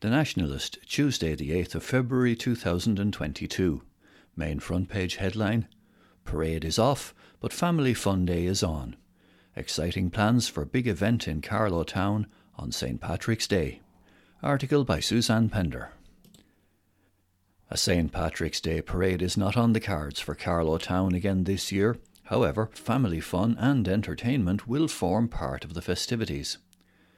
The Nationalist, Tuesday, the 8th of February 2022. Main front page headline Parade is off, but Family Fun Day is on. Exciting plans for big event in Carlow Town on St. Patrick's Day. Article by Suzanne Pender. A St. Patrick's Day parade is not on the cards for Carlow Town again this year. However, family fun and entertainment will form part of the festivities.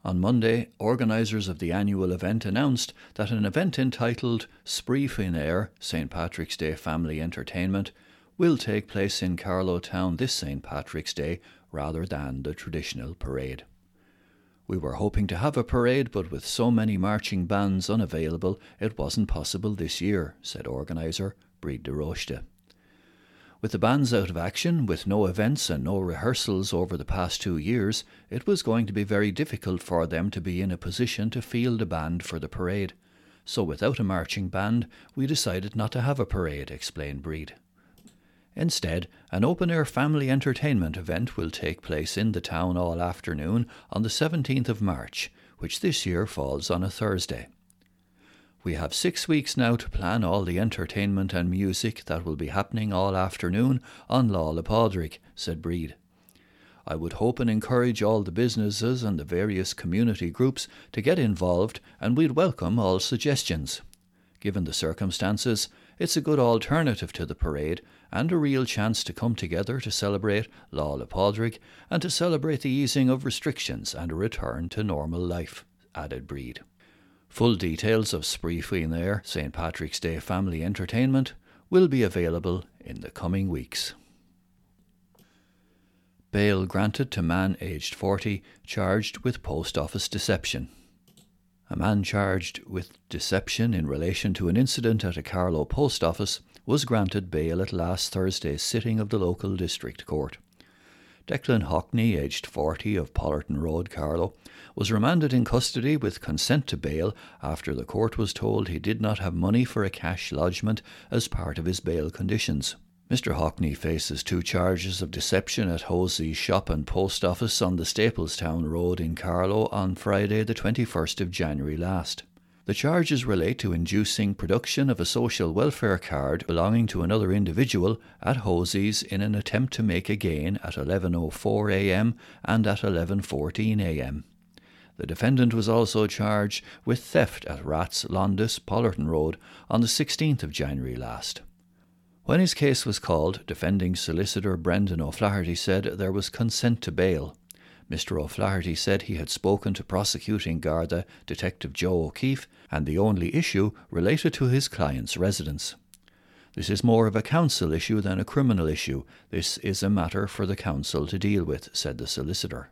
On Monday, organisers of the annual event announced that an event entitled Spraoi Faoin Aer St Patrick's Day Family Entertainment will take place in Carlow Town this St Patrick's Day rather than the traditional parade. We were hoping to have a parade, but with so many marching bands unavailable, it wasn't possible this year, said organiser Bríd de. With the bands out of action, with no events and no rehearsals over the past two years, it was going to be very difficult for them to be in a position to field a band for the parade. So, without a marching band, we decided not to have a parade, explained Bríd. Instead, an open air family entertainment event will take place in the town all afternoon on the 17th of March, which this year falls on a Thursday. We have six weeks now to plan all the entertainment and music that will be happening all afternoon on Pádraig, said Bríd. I would hope and encourage all the businesses and the various community groups to get involved, and we'd welcome all suggestions. Given the circumstances, it's a good alternative to the parade and a real chance to come together to celebrate Pádraig and to celebrate the easing of restrictions and a return to normal life, added Bríd. Full details of Spraoi Faoin Aer St Patrick's Day family entertainment will be available in the coming weeks. Bail granted to man aged 40 charged with post office deception. A man charged with deception in relation to an incident at a Carlow post office was granted bail at last Thursday's sitting of the local district court. Declan Hockney, aged 40, of Pollerton Road, Carlow, was remanded in custody with consent to bail after the court was told he did not have money for a cash lodgment as part of his bail conditions. Mr. Hockney faces two charges of deception at Hosey's shop and post office on the Staplestown Road in Carlow on Friday, the 21st of January last. The charges relate to inducing production of a social welfare card belonging to another individual at Hosey's in an attempt to make a gain at 11:04 a.m. and at 11:14 a.m. The defendant was also charged with theft at Rats Londis, Pollerton Road on the 16th of January last. When his case was called, defending solicitor Brendan O'Flaherty said there was consent to bail. Mr. O'Flaherty said he had spoken to prosecuting Garda Detective Joe O'Keefe, and the only issue related to his client's residence. This is more of a council issue than a criminal issue. This is a matter for the council to deal with, said the solicitor.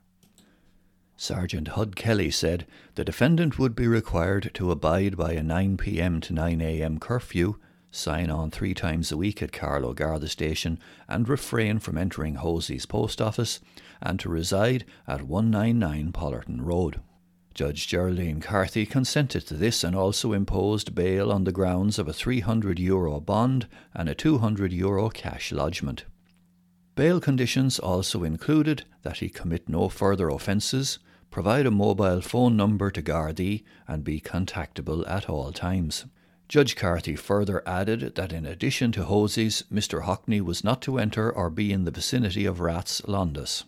Sergeant Hud Kelly said the defendant would be required to abide by a 9 pm to 9 am curfew sign on three times a week at Carlow Garda Station and refrain from entering Hosey's post office, and to reside at 199 Pollerton Road. Judge Geraldine Carthy consented to this and also imposed bail on the grounds of a 300 euro bond and a 200 euro cash lodgment. Bail conditions also included that he commit no further offences, provide a mobile phone number to Gardaí, and be contactable at all times. Judge Carthy further added that in addition to Hosey's, Mr. Hockney was not to enter or be in the vicinity of Rats Londis.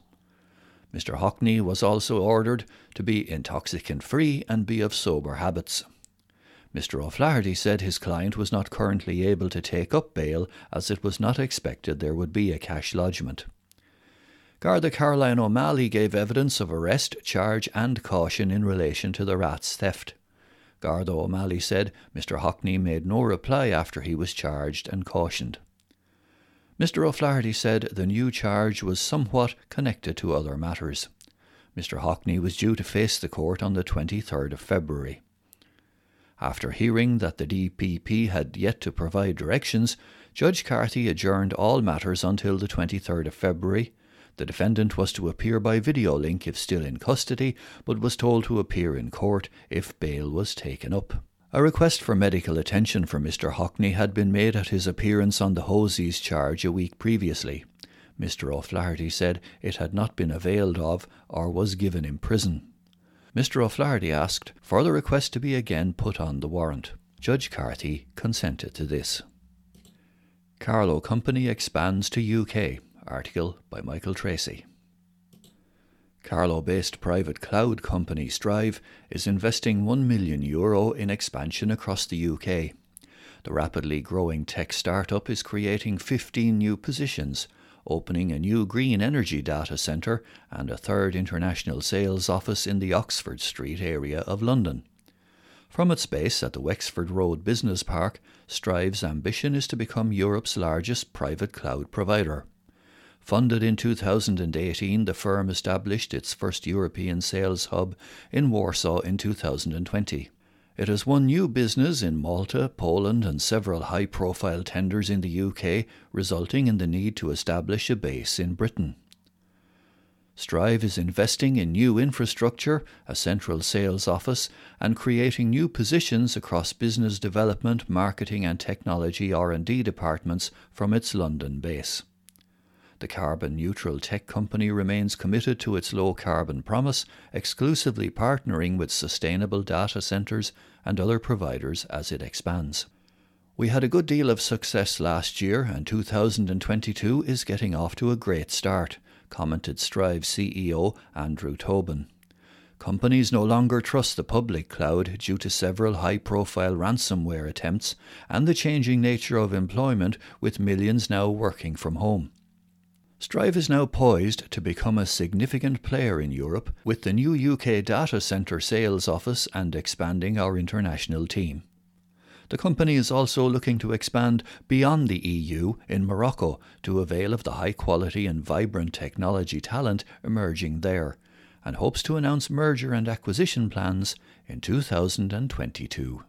Mr. Hockney was also ordered to be intoxicant free and be of sober habits. Mr. O'Flaherty said his client was not currently able to take up bail as it was not expected there would be a cash lodgment. Garda Caroline O'Malley gave evidence of arrest, charge, and caution in relation to the rat's theft. Garda O'Malley said Mr. Hockney made no reply after he was charged and cautioned. Mr. O'Flaherty said the new charge was somewhat connected to other matters. Mr. Hockney was due to face the court on the 23rd of February. After hearing that the DPP had yet to provide directions, Judge Carthy adjourned all matters until the 23rd of February the defendant was to appear by video link if still in custody, but was told to appear in court if bail was taken up. A request for medical attention for Mr. Hockney had been made at his appearance on the Hosey's charge a week previously. Mr. O'Flaherty said it had not been availed of or was given in prison. Mr. O'Flaherty asked for the request to be again put on the warrant. Judge Carthy consented to this. Carlow Company expands to UK. Article by Michael Tracy. Carlow based private cloud company Strive is investing 1 million euro in expansion across the UK. The rapidly growing tech startup is creating 15 new positions, opening a new green energy data centre and a third international sales office in the Oxford Street area of London. From its base at the Wexford Road Business Park, Strive's ambition is to become Europe's largest private cloud provider. Funded in 2018, the firm established its first European sales hub in Warsaw in 2020. It has won new business in Malta, Poland, and several high profile tenders in the UK, resulting in the need to establish a base in Britain. Strive is investing in new infrastructure, a central sales office, and creating new positions across business development, marketing and technology R&D departments from its London base. The carbon neutral tech company remains committed to its low carbon promise, exclusively partnering with sustainable data centres and other providers as it expands. We had a good deal of success last year, and 2022 is getting off to a great start commented Strive CEO Andrew Tobin. Companies no longer trust the public cloud due to several high profile ransomware attempts and the changing nature of employment, with millions now working from home. Strive is now poised to become a significant player in Europe with the new UK data centre sales office and expanding our international team. The company is also looking to expand beyond the EU in Morocco to avail of the high quality and vibrant technology talent emerging there, and hopes to announce merger and acquisition plans in 2022.